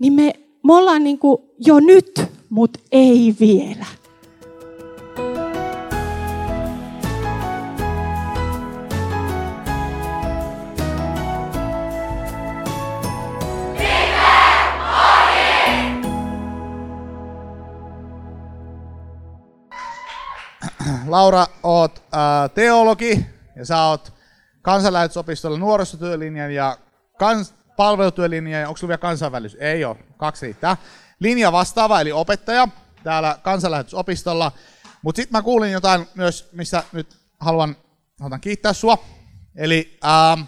niin me, me ollaan niin kuin jo nyt, mutta ei vielä. Laura, oot ää, teologi ja sä oot kansanlähetysopistolla nuorisotyölinjan ja kans, palvelutyölinjan, onko sulla vielä kansainvälisyys? Ei ole, kaksi riittää. Linja vastaava, eli opettaja täällä kansanlähetysopistolla. Mutta sitten mä kuulin jotain myös, missä nyt haluan, haluan kiittää sua. Eli ää,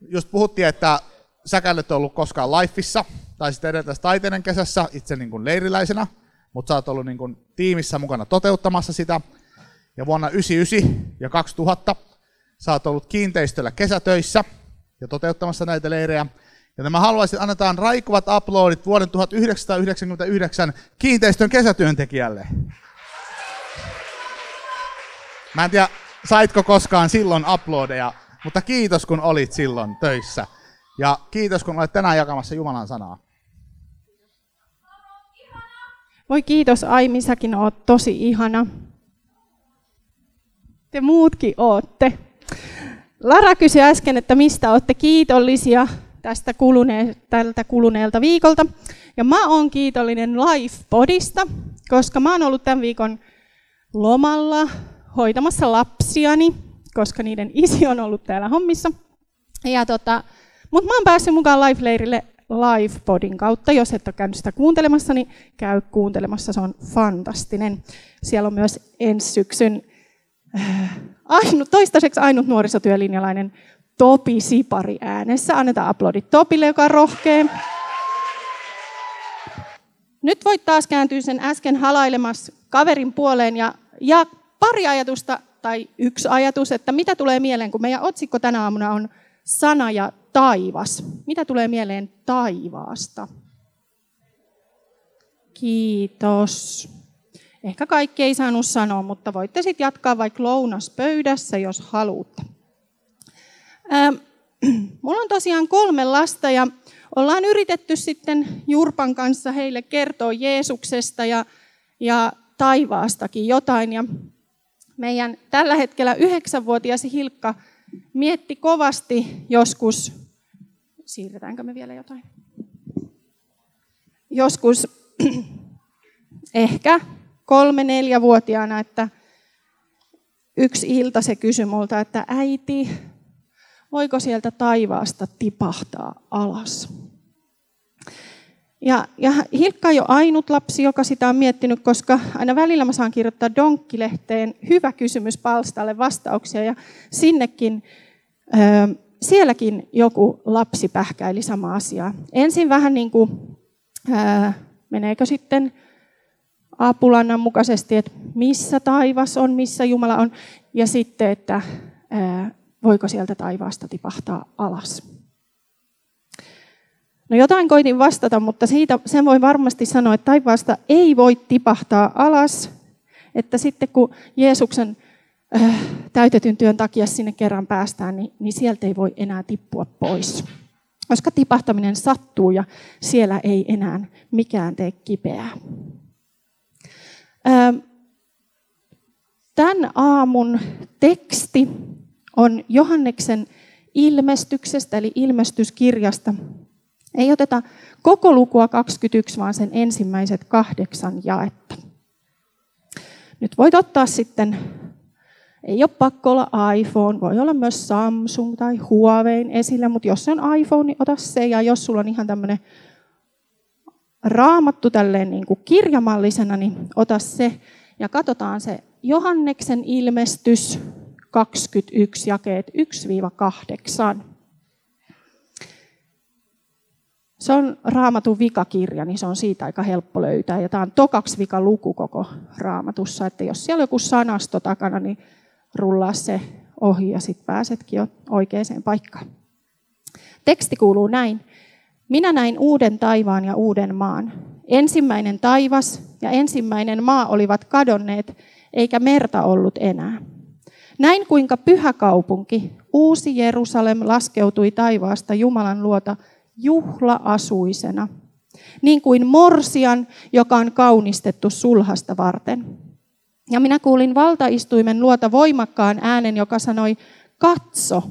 just puhuttiin, että säkään et ollut koskaan Lifeissa, tai sitten edeltäessä taiteiden kesässä itse niin kuin leiriläisenä, mutta sä oot ollut niin kuin tiimissä mukana toteuttamassa sitä. Ja vuonna 1999 ja 2000 sä oot ollut kiinteistöllä kesätöissä ja toteuttamassa näitä leirejä. Ja mä haluaisin, että annetaan raikuvat uploadit vuoden 1999 kiinteistön kesätyöntekijälle. Mä en tiedä, saitko koskaan silloin uploadeja, mutta kiitos kun olit silloin töissä. Ja kiitos kun olet tänään jakamassa Jumalan sanaa. Voi kiitos Aimi, säkin oot tosi ihana. Te muutkin ootte. Lara kysyi äsken, että mistä olette kiitollisia tästä kulune- tältä kuluneelta viikolta. Ja mä oon kiitollinen Lifebodista, koska mä oon ollut tämän viikon lomalla hoitamassa lapsiani, koska niiden isi on ollut täällä hommissa. Ja tota, mutta mä oon päässyt mukaan Life-leirille Lifebodin kautta. Jos et ole käynyt sitä kuuntelemassa, niin käy kuuntelemassa, se on fantastinen. Siellä on myös ensi syksyn äh, ainut, toistaiseksi ainut nuorisotyölinjalainen Topi Sipari äänessä. Annetaan aplodit Topille, joka on rohkea. Nyt voit taas kääntyä sen äsken halailemassa kaverin puoleen ja, ja pari ajatusta tai yksi ajatus, että mitä tulee mieleen, kun meidän otsikko tänä aamuna on sana ja taivas. Mitä tulee mieleen taivaasta? Kiitos. Ehkä kaikki ei saanut sanoa, mutta voitte sitten jatkaa vaikka lounaspöydässä, jos haluatte. Ähm, mulla on tosiaan kolme lasta ja ollaan yritetty sitten Jurpan kanssa heille kertoa Jeesuksesta ja, ja taivaastakin jotain. Ja meidän tällä hetkellä yhdeksänvuotias Hilkka mietti kovasti joskus, siirretäänkö me vielä jotain? Joskus ehkä kolme-neljä-vuotiaana, että yksi ilta se kysyi multa, että äiti, voiko sieltä taivaasta tipahtaa alas? Ja, ja Hilkka on jo ainut lapsi, joka sitä on miettinyt, koska aina välillä mä saan kirjoittaa Donkkilehteen hyvä kysymys palstalle vastauksia. Ja sinnekin, ö, sielläkin joku lapsi pähkäili sama asiaa. Ensin vähän niin kuin, ö, meneekö sitten apulannan mukaisesti, että missä taivas on, missä Jumala on, ja sitten, että voiko sieltä taivaasta tipahtaa alas. No jotain koitin vastata, mutta siitä, sen voi varmasti sanoa, että taivaasta ei voi tipahtaa alas, että sitten kun Jeesuksen äh, täytetyn työn takia sinne kerran päästään, niin, niin sieltä ei voi enää tippua pois. Koska tipahtaminen sattuu ja siellä ei enää mikään tee kipeää. Tämän aamun teksti on Johanneksen ilmestyksestä, eli ilmestyskirjasta. Ei oteta koko lukua 21, vaan sen ensimmäiset kahdeksan jaetta. Nyt voit ottaa sitten, ei ole pakko olla iPhone, voi olla myös Samsung tai Huawei esillä, mutta jos se on iPhone, niin ota se. Ja jos sulla on ihan tämmöinen raamattu tälleen niin kuin kirjamallisena, niin ota se ja katsotaan se Johanneksen ilmestys 21 jakeet 1-8. Se on raamatun vikakirja, niin se on siitä aika helppo löytää. Ja tämä on tokaksi vika luku koko raamatussa, että jos siellä on joku sanasto takana, niin rullaa se ohi ja sitten pääsetkin jo oikeaan paikkaan. Teksti kuuluu näin. Minä näin uuden taivaan ja uuden maan. Ensimmäinen taivas ja ensimmäinen maa olivat kadonneet, eikä merta ollut enää. Näin kuinka pyhä kaupunki, uusi Jerusalem, laskeutui taivaasta Jumalan luota juhla-asuisena. niin kuin morsian, joka on kaunistettu sulhasta varten. Ja minä kuulin valtaistuimen luota voimakkaan äänen, joka sanoi, katso,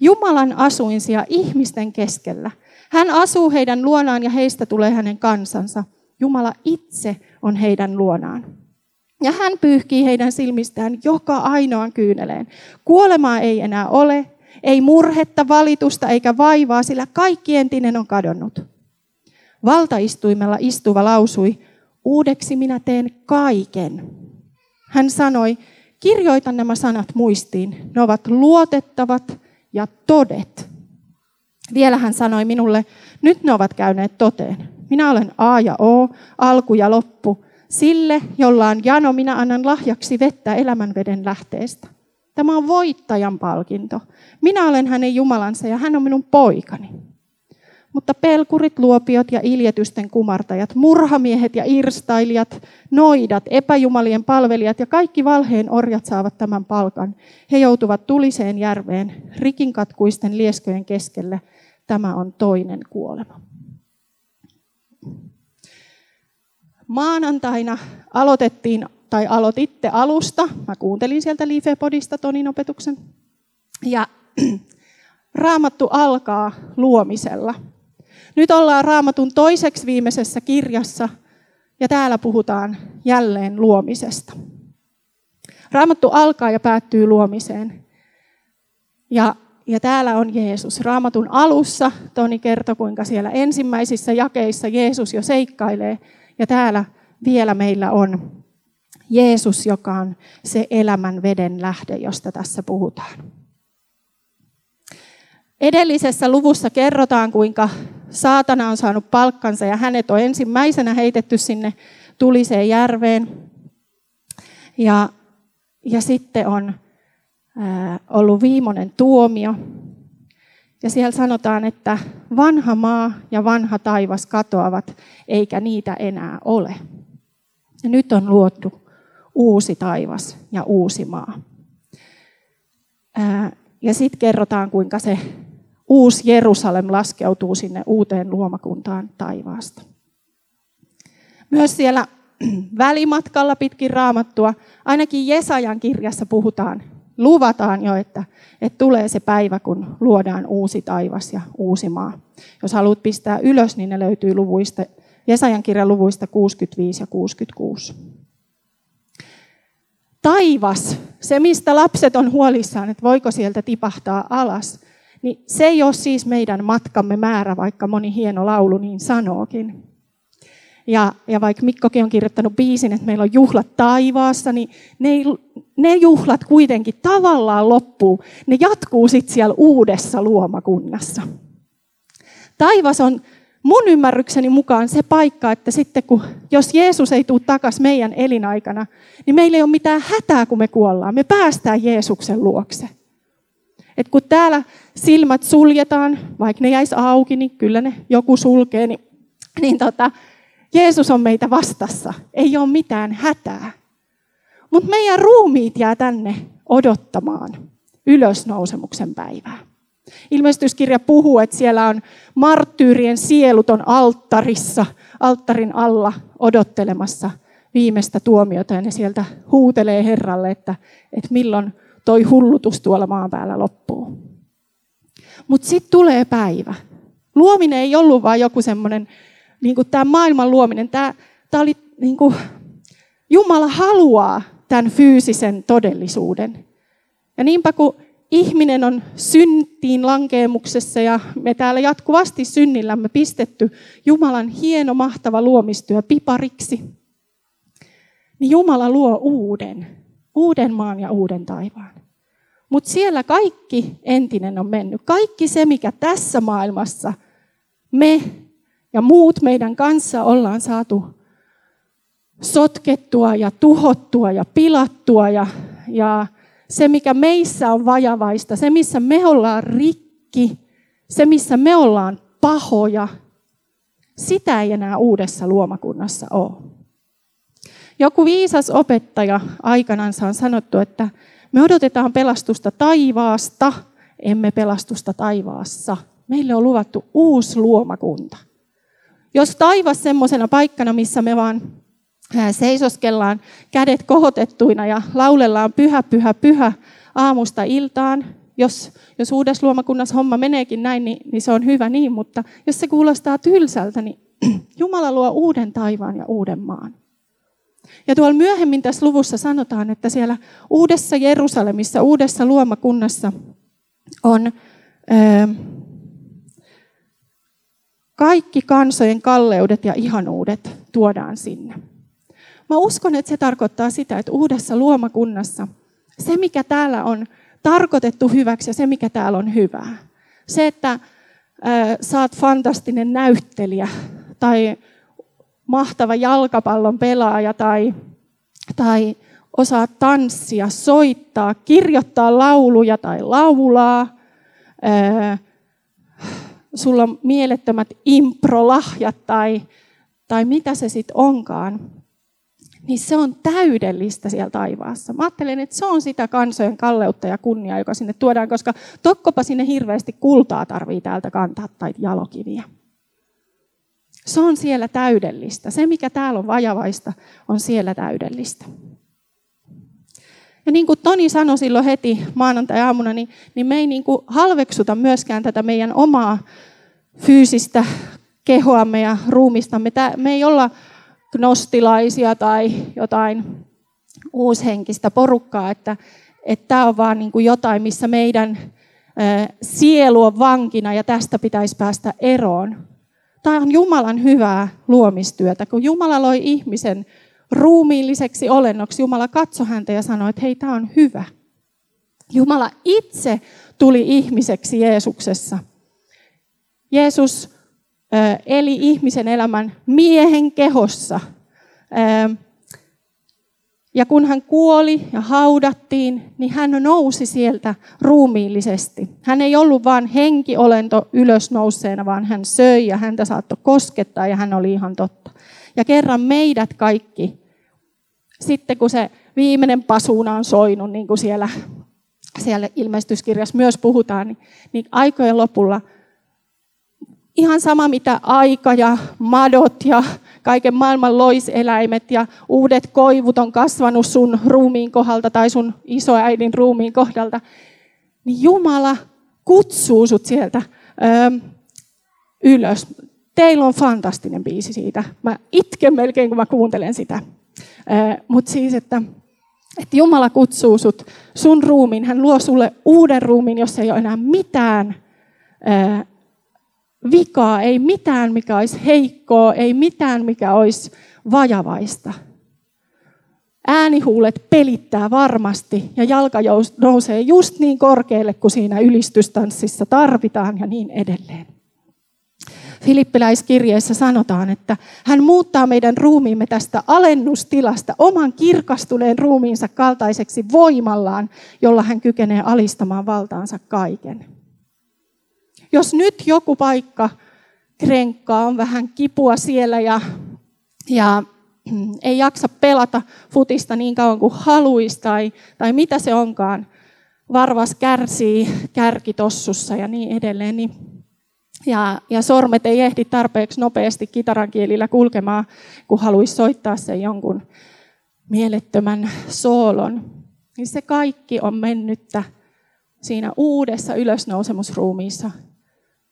Jumalan asuinsia ihmisten keskellä. Hän asuu heidän luonaan ja heistä tulee hänen kansansa. Jumala itse on heidän luonaan. Ja hän pyyhkii heidän silmistään joka ainoan kyyneleen. Kuolemaa ei enää ole, ei murhetta, valitusta eikä vaivaa, sillä kaikki entinen on kadonnut. Valtaistuimella istuva lausui, uudeksi minä teen kaiken. Hän sanoi, kirjoita nämä sanat muistiin, ne ovat luotettavat ja todet. Vielä hän sanoi minulle, nyt ne ovat käyneet toteen. Minä olen A ja O, alku ja loppu. Sille, jolla on jano, minä annan lahjaksi vettä elämänveden lähteestä. Tämä on voittajan palkinto. Minä olen hänen Jumalansa ja hän on minun poikani. Mutta pelkurit, luopiot ja iljetysten kumartajat, murhamiehet ja irstailijat, noidat, epäjumalien palvelijat ja kaikki valheen orjat saavat tämän palkan. He joutuvat tuliseen järveen, rikinkatkuisten liesköjen keskelle. Tämä on toinen kuolema. Maanantaina aloitettiin, tai aloititte alusta. Mä kuuntelin sieltä Liifepodista Tonin opetuksen. Ja Raamattu alkaa luomisella. Nyt ollaan Raamatun toiseksi viimeisessä kirjassa ja täällä puhutaan jälleen luomisesta. Raamattu alkaa ja päättyy luomiseen. Ja, ja täällä on Jeesus. Raamatun alussa Toni kertoi, kuinka siellä ensimmäisissä jakeissa Jeesus jo seikkailee. Ja täällä vielä meillä on Jeesus, joka on se elämän veden lähde, josta tässä puhutaan. Edellisessä luvussa kerrotaan, kuinka saatana on saanut palkkansa ja hänet on ensimmäisenä heitetty sinne tuliseen järveen. Ja, ja sitten on ää, ollut viimeinen tuomio. Ja siellä sanotaan, että vanha maa ja vanha taivas katoavat, eikä niitä enää ole. Ja nyt on luotu uusi taivas ja uusi maa. Ja sitten kerrotaan, kuinka se uusi Jerusalem laskeutuu sinne uuteen luomakuntaan taivaasta. Myös siellä välimatkalla pitkin raamattua, ainakin Jesajan kirjassa puhutaan, luvataan jo, että, että tulee se päivä, kun luodaan uusi taivas ja uusi maa. Jos haluat pistää ylös, niin ne löytyy luvuista, Jesajan kirjan luvuista 65 ja 66. Taivas, se mistä lapset on huolissaan, että voiko sieltä tipahtaa alas, niin se ei ole siis meidän matkamme määrä, vaikka moni hieno laulu niin sanookin. Ja, ja vaikka Mikkokin on kirjoittanut biisin, että meillä on juhlat taivaassa, niin ne, ne juhlat kuitenkin tavallaan loppuu. Ne jatkuu sitten siellä uudessa luomakunnassa. Taivas on mun ymmärrykseni mukaan se paikka, että sitten kun, jos Jeesus ei tule takaisin meidän elinaikana, niin meillä ei ole mitään hätää, kun me kuollaan. Me päästään Jeesuksen luokse. Et kun täällä silmät suljetaan, vaikka ne jäisi auki, niin kyllä ne joku sulkee, niin, niin tota, Jeesus on meitä vastassa. Ei ole mitään hätää. Mutta meidän ruumiit jää tänne odottamaan ylösnousemuksen päivää. Ilmestyskirja puhuu, että siellä on marttyyrien sielut on alttarissa, alttarin alla odottelemassa viimeistä tuomiota. Ja ne sieltä huutelee Herralle, että, että milloin toi hullutus tuolla maan päällä loppuu. Mutta sitten tulee päivä. Luominen ei ollut vain joku semmoinen, niin kuin tämä maailman luominen. Tämä, tämä oli, niin kuin, Jumala haluaa tämän fyysisen todellisuuden. Ja niinpä kun ihminen on syntiin lankeemuksessa ja me täällä jatkuvasti synnillämme pistetty Jumalan hieno, mahtava luomistyö pipariksi, niin Jumala luo uuden uuden maan ja uuden taivaan. Mutta siellä kaikki entinen on mennyt. Kaikki se, mikä tässä maailmassa me ja muut meidän kanssa ollaan saatu sotkettua ja tuhottua ja pilattua ja, ja se, mikä meissä on vajavaista, se, missä me ollaan rikki, se, missä me ollaan pahoja, sitä ei enää uudessa luomakunnassa ole. Joku viisas opettaja aikanaan on sanottu, että me odotetaan pelastusta taivaasta, emme pelastusta taivaassa. Meille on luvattu uusi luomakunta. Jos taivas semmoisena paikkana, missä me vaan seisoskellaan kädet kohotettuina ja laulellaan pyhä, pyhä, pyhä aamusta iltaan, jos, jos uudessa luomakunnassa homma meneekin näin, niin, niin se on hyvä niin, mutta jos se kuulostaa tylsältä, niin Jumala luo uuden taivaan ja uuden maan. Ja tuolla myöhemmin tässä luvussa sanotaan, että siellä uudessa Jerusalemissa, uudessa luomakunnassa on ö, kaikki kansojen kalleudet ja ihanuudet tuodaan sinne. Mä uskon, että se tarkoittaa sitä, että uudessa luomakunnassa se, mikä täällä on tarkoitettu hyväksi ja se, mikä täällä on hyvää. Se, että saat fantastinen näyttelijä tai mahtava jalkapallon pelaaja tai, tai osaa tanssia, soittaa, kirjoittaa lauluja tai laulaa. Sulla on mielettömät improlahjat tai, tai mitä se sitten onkaan. Niin se on täydellistä siellä taivaassa. Mä ajattelen, että se on sitä kansojen kalleutta ja kunniaa, joka sinne tuodaan, koska tokkopa sinne hirveästi kultaa tarvii täältä kantaa tai jalokiviä. Se on siellä täydellistä. Se, mikä täällä on vajavaista, on siellä täydellistä. Ja niin kuin Toni sanoi silloin heti maanantai-aamuna, niin, niin me ei niin kuin halveksuta myöskään tätä meidän omaa fyysistä kehoamme ja ruumistamme. Me ei olla gnostilaisia tai jotain uushenkistä porukkaa, että, että tämä on vaan niin kuin jotain, missä meidän sielu on vankina ja tästä pitäisi päästä eroon. Tämä on Jumalan hyvää luomistyötä. Kun Jumala loi ihmisen ruumiilliseksi olennoksi, Jumala katsoi häntä ja sanoi, että hei, tämä on hyvä. Jumala itse tuli ihmiseksi Jeesuksessa. Jeesus eli ihmisen elämän miehen kehossa. Ja kun hän kuoli ja haudattiin, niin hän nousi sieltä ruumiillisesti. Hän ei ollut vain henkiolento ylösnouseena, vaan hän söi ja häntä saattoi koskettaa ja hän oli ihan totta. Ja kerran meidät kaikki, sitten kun se viimeinen pasuuna on soinut, niin kuin siellä, siellä ilmestyskirjassa myös puhutaan, niin, niin aikojen lopulla ihan sama mitä aika ja madot ja kaiken maailman loiseläimet ja uudet koivut on kasvanut sun ruumiin kohdalta tai sun isoäidin ruumiin kohdalta, niin Jumala kutsuu sut sieltä ö, ylös. Teillä on fantastinen biisi siitä. Mä itken melkein, kun mä kuuntelen sitä. Mutta siis, että, että Jumala kutsuu sut sun ruumiin. Hän luo sulle uuden ruumiin, jossa ei ole enää mitään ö, vikaa, ei mitään, mikä olisi heikkoa, ei mitään, mikä olisi vajavaista. Äänihuulet pelittää varmasti ja jalka nousee just niin korkealle kuin siinä ylistystanssissa tarvitaan ja niin edelleen. Filippiläiskirjeessä sanotaan, että hän muuttaa meidän ruumiimme tästä alennustilasta oman kirkastuneen ruumiinsa kaltaiseksi voimallaan, jolla hän kykenee alistamaan valtaansa kaiken. Jos nyt joku paikka krenkkaa, on vähän kipua siellä ja, ja ei jaksa pelata futista niin kauan kuin haluaisi tai, tai mitä se onkaan, varvas kärsii kärkitossussa ja niin edelleen, niin ja, ja sormet ei ehdi tarpeeksi nopeasti kitaran kielillä kulkemaan, kun haluaisi soittaa sen jonkun mielettömän soolon. Niin se kaikki on mennyttä siinä uudessa ylösnousemusruumiissa,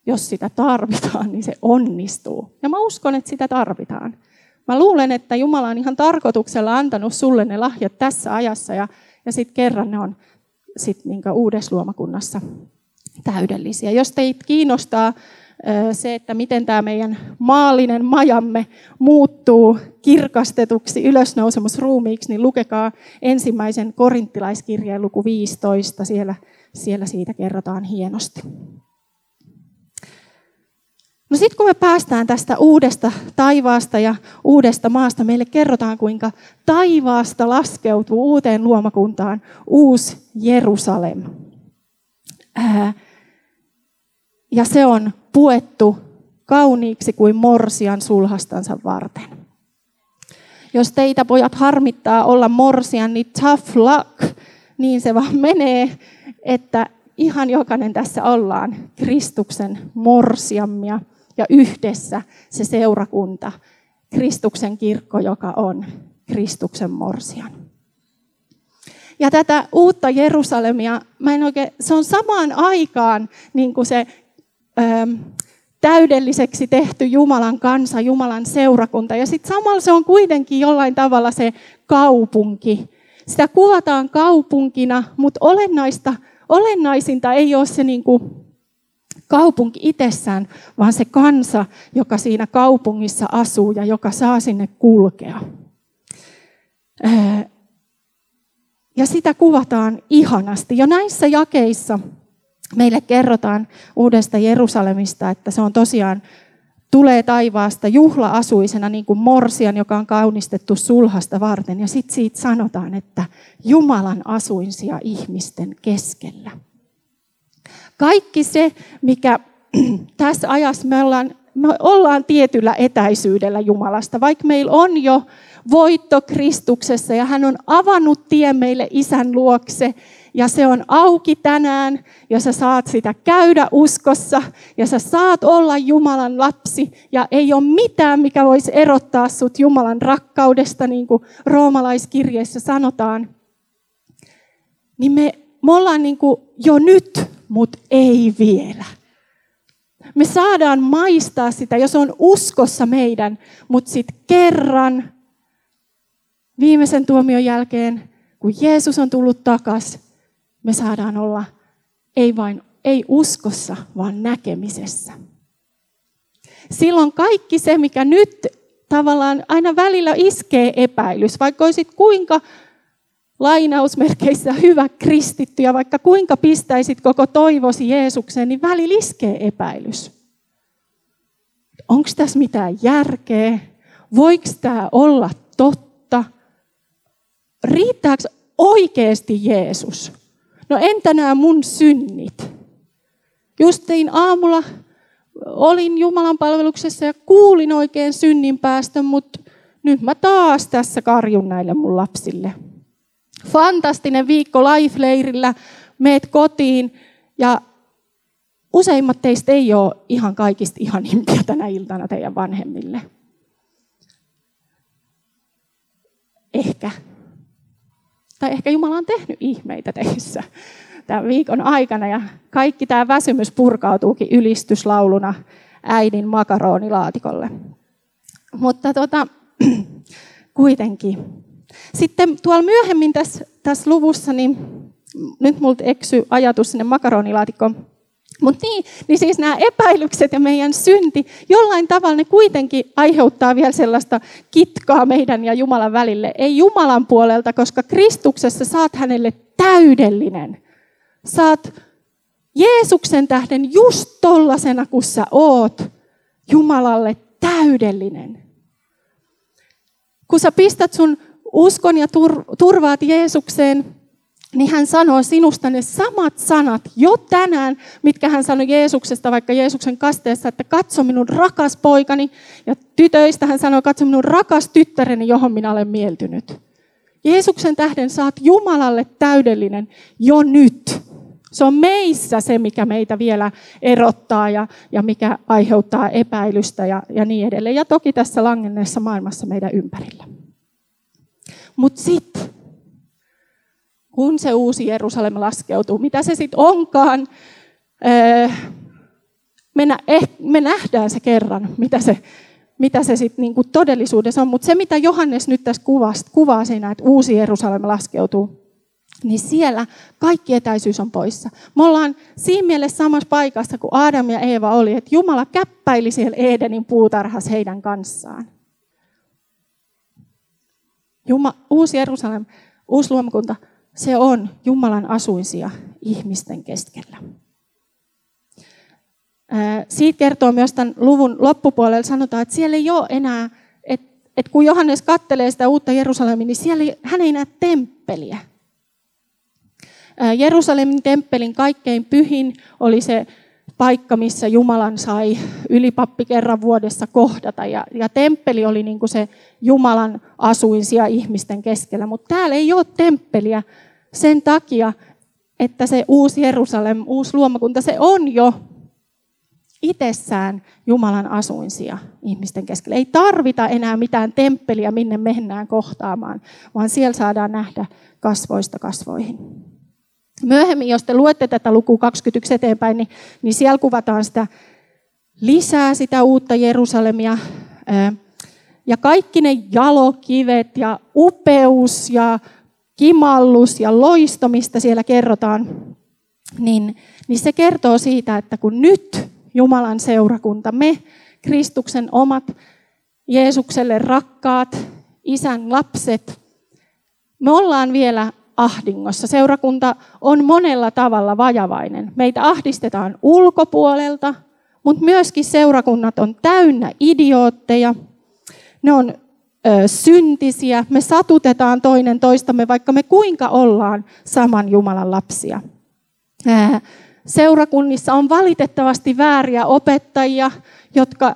jos sitä tarvitaan, niin se onnistuu. Ja mä uskon, että sitä tarvitaan. Mä luulen, että Jumala on ihan tarkoituksella antanut sulle ne lahjat tässä ajassa ja, ja sitten kerran ne on sit niin uudessa luomakunnassa täydellisiä. Jos teitä kiinnostaa se, että miten tämä meidän maallinen majamme muuttuu kirkastetuksi ylösnousemusruumiiksi, niin lukekaa ensimmäisen korinttilaiskirjeen luku 15. Siellä, siellä siitä kerrotaan hienosti. No sitten kun me päästään tästä uudesta taivaasta ja uudesta maasta, meille kerrotaan kuinka taivaasta laskeutuu uuteen luomakuntaan uusi Jerusalem. Ja se on puettu kauniiksi kuin morsian sulhastansa varten. Jos teitä pojat harmittaa olla morsian, niin tough luck, niin se vaan menee, että ihan jokainen tässä ollaan Kristuksen morsiammia ja yhdessä se seurakunta, Kristuksen kirkko, joka on Kristuksen morsian. Ja tätä uutta Jerusalemia, mä en oikein, se on samaan aikaan niin kuin se täydelliseksi tehty Jumalan kansa, Jumalan seurakunta. Ja sitten samalla se on kuitenkin jollain tavalla se kaupunki. Sitä kuvataan kaupunkina, mutta olennaista, olennaisinta ei ole se niin kuin kaupunki itsessään, vaan se kansa, joka siinä kaupungissa asuu ja joka saa sinne kulkea. Ja sitä kuvataan ihanasti. Jo näissä jakeissa meille kerrotaan uudesta Jerusalemista, että se on tosiaan tulee taivaasta juhla-asuisena niin kuin morsian, joka on kaunistettu sulhasta varten. Ja sitten siitä sanotaan, että Jumalan asuinsia ihmisten keskellä. Kaikki se, mikä tässä ajassa me ollaan, me ollaan tietyllä etäisyydellä Jumalasta, vaikka meillä on jo voitto Kristuksessa ja hän on avannut tie meille isän luokse ja se on auki tänään ja sä saat sitä käydä uskossa ja sä saat olla Jumalan lapsi ja ei ole mitään, mikä voisi erottaa sut Jumalan rakkaudesta, niin kuin roomalaiskirjeessä sanotaan. Niin me, me ollaan niin kuin jo nyt, mutta ei vielä. Me saadaan maistaa sitä, jos on uskossa meidän, mutta sitten kerran viimeisen tuomion jälkeen, kun Jeesus on tullut takaisin, me saadaan olla ei vain ei uskossa, vaan näkemisessä. Silloin kaikki se, mikä nyt tavallaan aina välillä iskee epäilys, vaikka olisit kuinka lainausmerkeissä hyvä kristitty ja vaikka kuinka pistäisit koko toivosi Jeesukseen, niin välillä iskee epäilys. Onko tässä mitään järkeä? Voiko tämä olla totta? Riittääkö oikeasti Jeesus? No entä nämä mun synnit? Just tein aamulla, olin Jumalan palveluksessa ja kuulin oikein synnin päästä, mutta nyt mä taas tässä karjun näille mun lapsille. Fantastinen viikko life-leirillä, meet kotiin ja useimmat teistä ei ole ihan kaikista ihanimpia tänä iltana teidän vanhemmille. Ehkä tai ehkä Jumala on tehnyt ihmeitä teissä tämän viikon aikana ja kaikki tämä väsymys purkautuukin ylistyslauluna äidin makaronilaatikolle. Mutta tota, kuitenkin. Sitten tuolla myöhemmin tässä, tässä luvussa, niin nyt multa eksy ajatus sinne makaronilaatikkoon mutta niin, niin siis nämä epäilykset ja meidän synti, jollain tavalla ne kuitenkin aiheuttaa vielä sellaista kitkaa meidän ja Jumalan välille. Ei Jumalan puolelta, koska Kristuksessa saat hänelle täydellinen. Saat Jeesuksen tähden just tollasena, kun sä oot Jumalalle täydellinen. Kun sä pistät sun uskon ja turvaat Jeesukseen, niin hän sanoo sinusta ne samat sanat jo tänään, mitkä hän sanoi Jeesuksesta, vaikka Jeesuksen kasteessa, että katso minun rakas poikani, ja tytöistä hän sanoi, katso minun rakas tyttäreni, johon minä olen mieltynyt. Jeesuksen tähden saat Jumalalle täydellinen jo nyt. Se on meissä se, mikä meitä vielä erottaa ja, ja mikä aiheuttaa epäilystä ja, ja niin edelleen. Ja toki tässä langenneessa maailmassa meidän ympärillä. Mutta sitten kun se uusi Jerusalem laskeutuu. Mitä se sitten onkaan, öö, me nähdään se kerran, mitä se, mitä se sitten niinku todellisuudessa on. Mutta se, mitä Johannes nyt tässä kuvaa, kuvaa siinä, että uusi Jerusalem laskeutuu, niin siellä kaikki etäisyys on poissa. Me ollaan siinä mielessä samassa paikassa kuin Adam ja Eeva oli, että Jumala käppäili siellä Edenin puutarhassa heidän kanssaan. Juma, uusi Jerusalem, uusi luomakunta, se on Jumalan asuisia ihmisten keskellä. Siitä kertoo myös tämän luvun loppupuolella, sanotaan, että siellä ei ole enää, että, että kun Johannes kattelee sitä uutta Jerusalemia, niin siellä ei, hän ei näe temppeliä. Jerusalemin temppelin kaikkein pyhin oli se paikka, missä Jumalan sai ylipappi kerran vuodessa kohdata. Ja, ja temppeli oli niin kuin se Jumalan asuinsia ihmisten keskellä. Mutta täällä ei ole temppeliä sen takia, että se uusi Jerusalem, uusi luomakunta, se on jo itsessään Jumalan asuinsia ihmisten keskellä. Ei tarvita enää mitään temppeliä, minne mennään kohtaamaan, vaan siellä saadaan nähdä kasvoista kasvoihin. Myöhemmin, jos te luette tätä lukua 21 eteenpäin, niin, niin siellä kuvataan sitä lisää sitä uutta Jerusalemia. Ja kaikki ne jalokivet ja upeus ja kimallus ja loisto, mistä siellä kerrotaan, niin, niin se kertoo siitä, että kun nyt Jumalan seurakunta, me Kristuksen omat, Jeesukselle rakkaat, isän lapset, me ollaan vielä ahdingossa. Seurakunta on monella tavalla vajavainen. Meitä ahdistetaan ulkopuolelta, mutta myöskin seurakunnat on täynnä idiootteja. Ne on ö, syntisiä. Me satutetaan toinen toistamme, vaikka me kuinka ollaan saman Jumalan lapsia. Ää, seurakunnissa on valitettavasti vääriä opettajia, jotka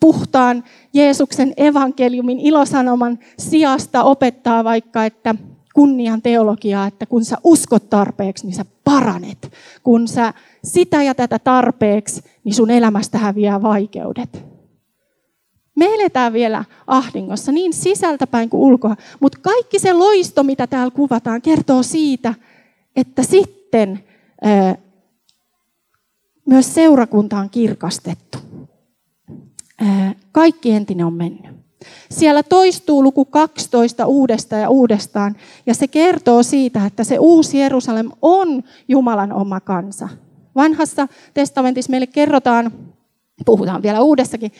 puhtaan Jeesuksen evankeliumin ilosanoman sijasta opettaa vaikka, että kunnian teologiaa, että kun sä uskot tarpeeksi, niin sä paranet. Kun sä sitä ja tätä tarpeeksi, niin sun elämästä häviää vaikeudet. Me eletään vielä ahdingossa niin sisältäpäin kuin ulkoa, mutta kaikki se loisto, mitä täällä kuvataan, kertoo siitä, että sitten ää, myös seurakunta on kirkastettu. Ää, kaikki entinen on mennyt. Siellä toistuu luku 12 uudestaan ja uudestaan, ja se kertoo siitä, että se uusi Jerusalem on Jumalan oma kansa. Vanhassa testamentissa meille kerrotaan, puhutaan vielä uudessakin,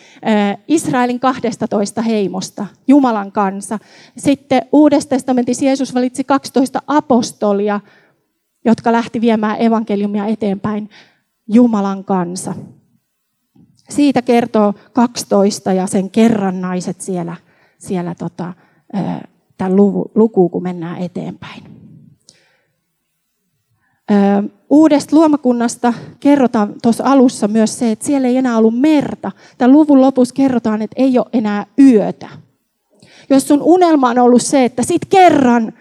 Israelin 12 heimosta, Jumalan kansa. Sitten Uudessa testamentissa Jeesus valitsi 12 apostolia, jotka lähti viemään evankeliumia eteenpäin, Jumalan kansa. Siitä kertoo 12 ja sen kerrannaiset siellä, siellä tota, tämän lukuun, kun mennään eteenpäin. Uudesta luomakunnasta kerrotaan tuossa alussa myös se, että siellä ei enää ollut merta. Tämän luvun lopussa kerrotaan, että ei ole enää yötä. Jos sun unelma on ollut se, että sit kerran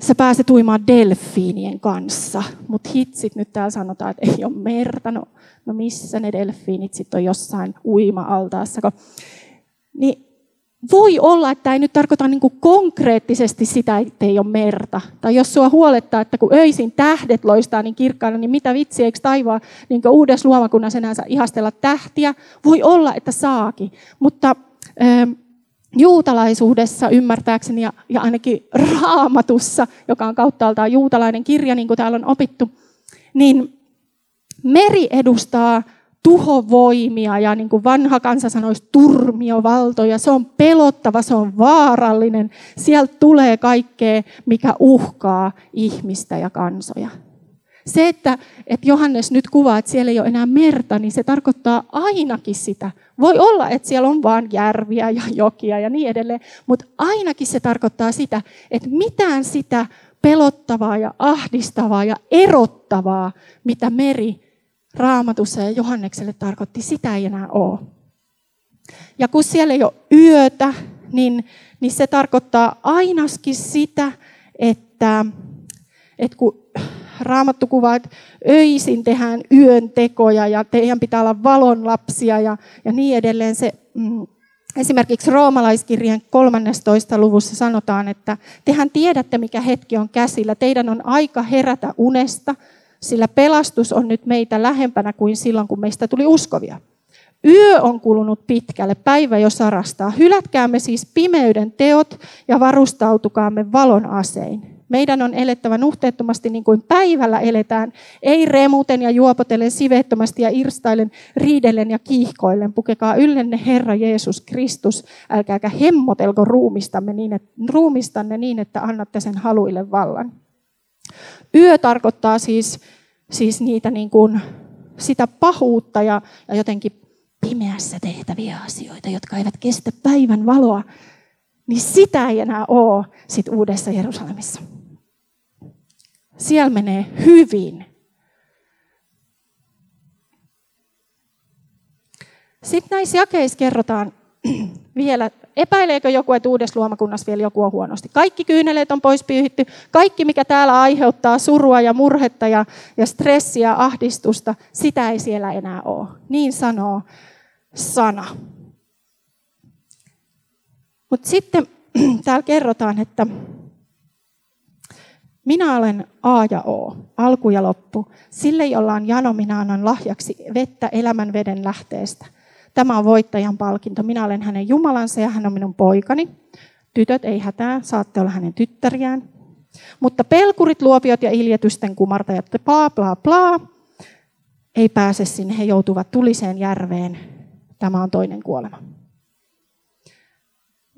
sä pääset uimaan delfiinien kanssa, mutta hitsit nyt täällä sanotaan, että ei ole merta. No, no missä ne delfiinit sitten on jossain uima-altaassa. Niin voi olla, että ei nyt tarkoita niin kuin konkreettisesti sitä, että ei ole merta. Tai jos sua huolettaa, että kun öisin tähdet loistaa niin kirkkaana, niin mitä vitsi, eikö taivaa niin uudessa luomakunnassa enää ihastella tähtiä? Voi olla, että saakin. Mutta äh, juutalaisuudessa ymmärtääkseni ja, ja ainakin raamatussa, joka on kauttaaltaan juutalainen kirja, niin kuin täällä on opittu, niin meri edustaa tuhovoimia ja niin kuin vanha kansa sanoisi turmiovaltoja. Se on pelottava, se on vaarallinen. Sieltä tulee kaikkea, mikä uhkaa ihmistä ja kansoja. Se, että, että Johannes nyt kuvaa, että siellä ei ole enää merta, niin se tarkoittaa ainakin sitä. Voi olla, että siellä on vain järviä ja jokia ja niin edelleen, mutta ainakin se tarkoittaa sitä, että mitään sitä pelottavaa ja ahdistavaa ja erottavaa, mitä meri raamatussa ja Johannekselle tarkoitti, sitä ei enää ole. Ja kun siellä ei ole yötä, niin, niin se tarkoittaa ainakin sitä, että, että kun Raamattu kuvaa, että öisin tehdään yön tekoja ja teidän pitää olla valonlapsia ja, ja niin edelleen. Se, mm, esimerkiksi roomalaiskirjan 13. luvussa sanotaan, että tehän tiedätte, mikä hetki on käsillä. Teidän on aika herätä unesta, sillä pelastus on nyt meitä lähempänä kuin silloin, kun meistä tuli uskovia. Yö on kulunut pitkälle, päivä jo sarastaa. Hylätkäämme siis pimeyden teot ja varustautukaamme valon asein. Meidän on elettävä nuhteettomasti niin kuin päivällä eletään, ei remuten ja juopotellen siveettömästi ja irstailen, riidellen ja kiihkoillen. Pukekaa yllenne Herra Jeesus Kristus, älkääkä hemmotelko ruumistamme niin, että, ruumistanne niin, että annatte sen haluille vallan. Yö tarkoittaa siis, siis niitä niin kuin, sitä pahuutta ja, ja jotenkin pimeässä tehtäviä asioita, jotka eivät kestä päivän valoa, niin sitä ei enää ole sit uudessa Jerusalemissa. Siellä menee hyvin. Sitten näissä jakeissa kerrotaan vielä, epäileekö joku, että uudessa luomakunnassa vielä joku on huonosti? Kaikki kyyneleet on pois pyyhitty. Kaikki, mikä täällä aiheuttaa surua ja murhetta ja, ja stressiä ja ahdistusta, sitä ei siellä enää ole. Niin sanoo sana. Mutta sitten täällä kerrotaan, että minä olen A ja O, alku ja loppu. Sille, jolla on jano, minä annan lahjaksi vettä elämän veden lähteestä. Tämä on voittajan palkinto. Minä olen hänen Jumalansa ja hän on minun poikani. Tytöt ei hätää, saatte olla hänen tyttäriään. Mutta pelkurit, luopiot ja iljetysten kumartajat, bla bla bla, ei pääse sinne. He joutuvat tuliseen järveen. Tämä on toinen kuolema.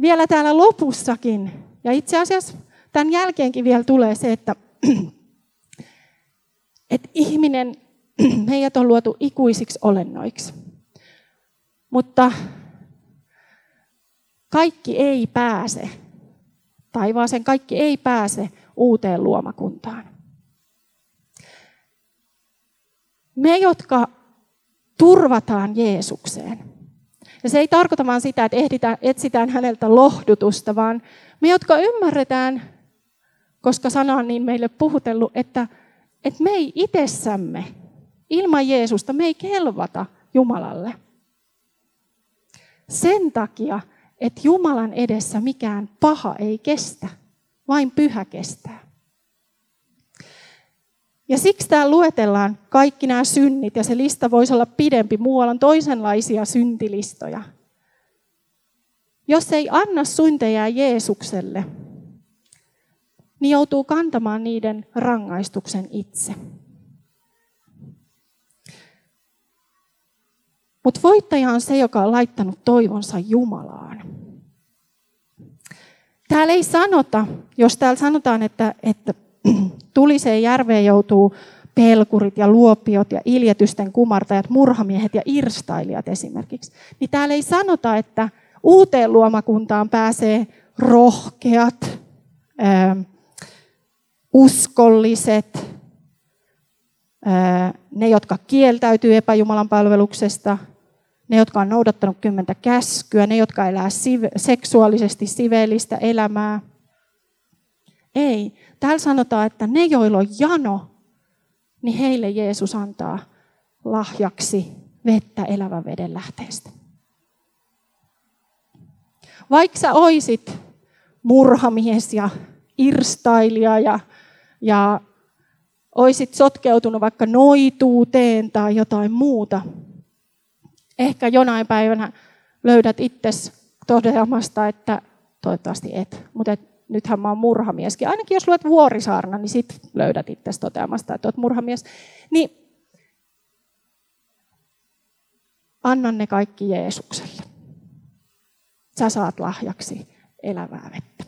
Vielä täällä lopussakin, ja itse asiassa tämän jälkeenkin vielä tulee se, että, että ihminen, meidät on luotu ikuisiksi olennoiksi. Mutta kaikki ei pääse, taivaaseen kaikki ei pääse uuteen luomakuntaan. Me, jotka turvataan Jeesukseen, ja se ei tarkoita vain sitä, että ehditään, etsitään häneltä lohdutusta, vaan me, jotka ymmärretään, koska sana on niin meille puhutellut, että, että me ei itsessämme, ilman Jeesusta, me ei kelvata Jumalalle. Sen takia, että Jumalan edessä mikään paha ei kestä, vain pyhä kestää. Ja siksi täällä luetellaan kaikki nämä synnit, ja se lista voisi olla pidempi. Muualla on toisenlaisia syntilistoja. Jos ei anna syntejä Jeesukselle, niin joutuu kantamaan niiden rangaistuksen itse. Mutta voittaja on se, joka on laittanut toivonsa Jumalaan. Täällä ei sanota, jos täällä sanotaan, että, että tuliseen järveen joutuu pelkurit ja luopiot ja iljetysten kumartajat, murhamiehet ja irstailijat esimerkiksi, niin täällä ei sanota, että uuteen luomakuntaan pääsee rohkeat, uskolliset, ne, jotka kieltäytyy epäjumalan palveluksesta, ne, jotka on noudattanut kymmentä käskyä, ne, jotka elää seksuaalisesti siveellistä elämää. Ei. Täällä sanotaan, että ne, joilla on jano, niin heille Jeesus antaa lahjaksi vettä elävän veden lähteestä. Vaikka sä oisit murhamies ja irstailija ja, ja oisit sotkeutunut vaikka noituuteen tai jotain muuta, ehkä jonain päivänä löydät itsesi toteamasta, että toivottavasti et, mutta et, nythän mä oon murhamieskin. Ainakin jos luet Vuorisaarna, niin sit löydät itsesi toteamasta, että oot murhamies. Niin anna ne kaikki Jeesukselle. Sä saat lahjaksi elävää vettä.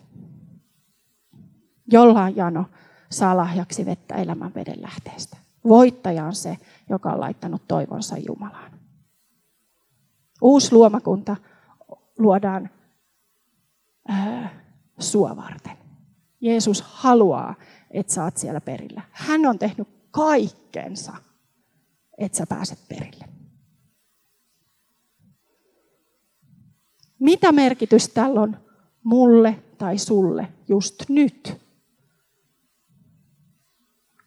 Jollain jano saa lahjaksi vettä elämän veden lähteestä. Voittaja on se, joka on laittanut toivonsa Jumalaan. Uusi luomakunta luodaan ää, sua varten. Jeesus haluaa, että sä oot siellä perillä. Hän on tehnyt kaikkensa, että sä pääset perille. Mitä merkitys tällä on mulle tai sulle just nyt?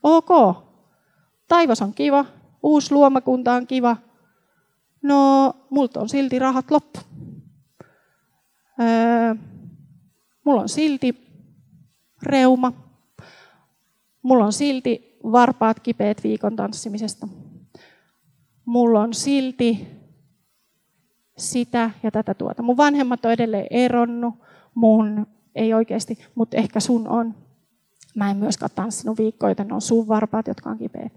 Ok, taivas on kiva, uusi luomakunta on kiva, No, multa on silti rahat loppu. Öö, mulla on silti reuma. Mulla on silti varpaat kipeät viikon tanssimisesta. Mulla on silti sitä ja tätä tuota. Mun vanhemmat on edelleen eronnut. Mun ei oikeasti, mutta ehkä sun on. Mä en myöskään tanssinut viikkoja, joten on sun varpaat, jotka on kipeät.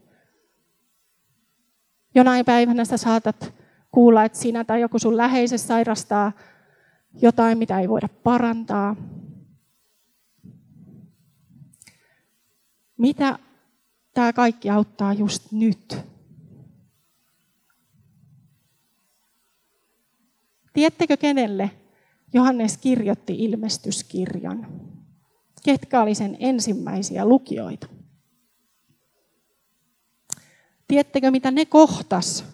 Jonain päivänä sä saatat kuulla, että sinä tai joku sun läheisessä sairastaa jotain, mitä ei voida parantaa. Mitä tämä kaikki auttaa just nyt? Tiedättekö kenelle Johannes kirjoitti ilmestyskirjan? Ketkä oli sen ensimmäisiä lukijoita? Tiedättekö, mitä ne kohtas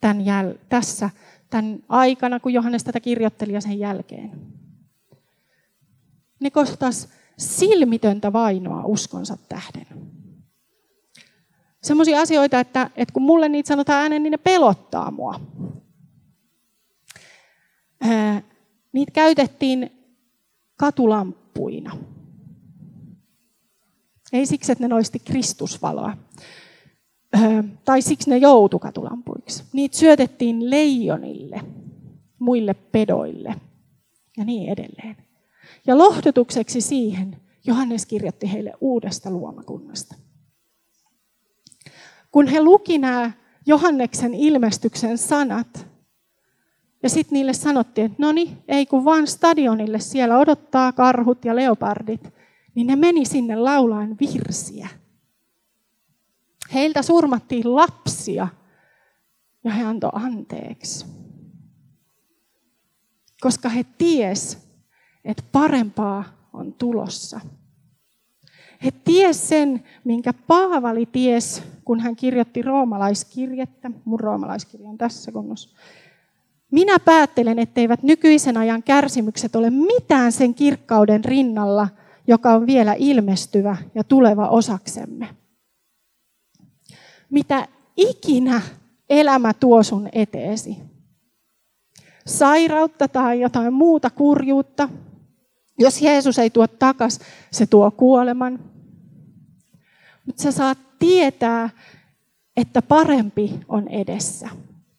tämän jäl- tässä tämän aikana, kun Johannes tätä kirjoitteli ja sen jälkeen. Ne kostas silmitöntä vainoa uskonsa tähden. Sellaisia asioita, että, että kun mulle niitä sanotaan ääneen, niin ne pelottaa mua. Niitä käytettiin katulamppuina. Ei siksi, että ne noisti Kristusvaloa, tai siksi ne joutu katulampuiksi. Niitä syötettiin leijonille, muille pedoille ja niin edelleen. Ja lohdutukseksi siihen Johannes kirjoitti heille uudesta luomakunnasta. Kun he luki nämä Johanneksen ilmestyksen sanat, ja sitten niille sanottiin, että no niin, ei kun vaan stadionille, siellä odottaa karhut ja leopardit, niin ne meni sinne laulaan virsiä. Heiltä surmattiin lapsia ja he antoi anteeksi. Koska he ties, että parempaa on tulossa. He ties sen, minkä Paavali ties, kun hän kirjoitti roomalaiskirjettä. Mun roomalaiskirja on tässä kunnossa. Minä päättelen, etteivät nykyisen ajan kärsimykset ole mitään sen kirkkauden rinnalla, joka on vielä ilmestyvä ja tuleva osaksemme. Mitä ikinä elämä tuo sun eteesi, sairautta tai jotain muuta kurjuutta, jos Jeesus ei tuo takas, se tuo kuoleman. Mutta sä saat tietää, että parempi on edessä.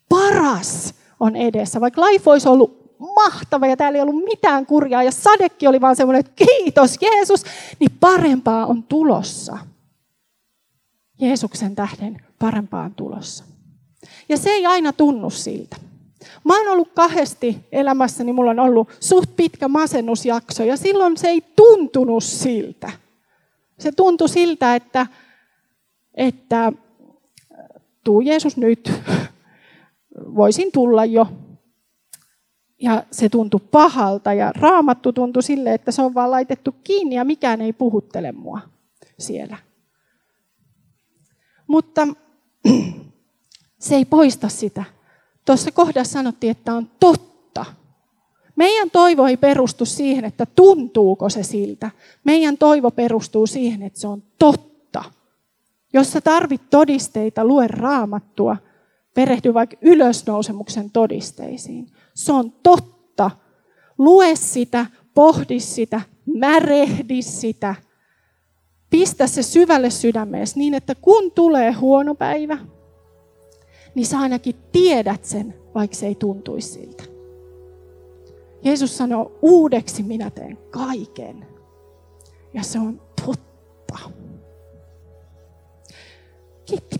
Paras on edessä. Vaikka life olisi ollut mahtava ja täällä ei ollut mitään kurjaa ja sadekki oli vaan semmoinen, että kiitos Jeesus, niin parempaa on tulossa. Jeesuksen tähden parempaa on tulossa. Ja se ei aina tunnu siltä. Mä oon ollut kahdesti elämässäni, mulla on ollut suht pitkä masennusjakso ja silloin se ei tuntunut siltä. Se tuntui siltä, että, että tuu Jeesus nyt, voisin tulla jo. Ja se tuntui pahalta ja raamattu tuntui sille, että se on vaan laitettu kiinni ja mikään ei puhuttele mua siellä. Mutta se ei poista sitä. Tuossa kohdassa sanottiin, että on totta. Meidän toivo ei perustu siihen, että tuntuuko se siltä. Meidän toivo perustuu siihen, että se on totta. Jos sä tarvit todisteita, lue raamattua – perehdy vaikka ylösnousemuksen todisteisiin. Se on totta. Lue sitä, pohdi sitä, märehdi sitä pistä se syvälle sydämeesi niin, että kun tulee huono päivä, niin sä ainakin tiedät sen, vaikka se ei tuntuisi siltä. Jeesus sanoo, uudeksi minä teen kaiken. Ja se on totta. Kiitos.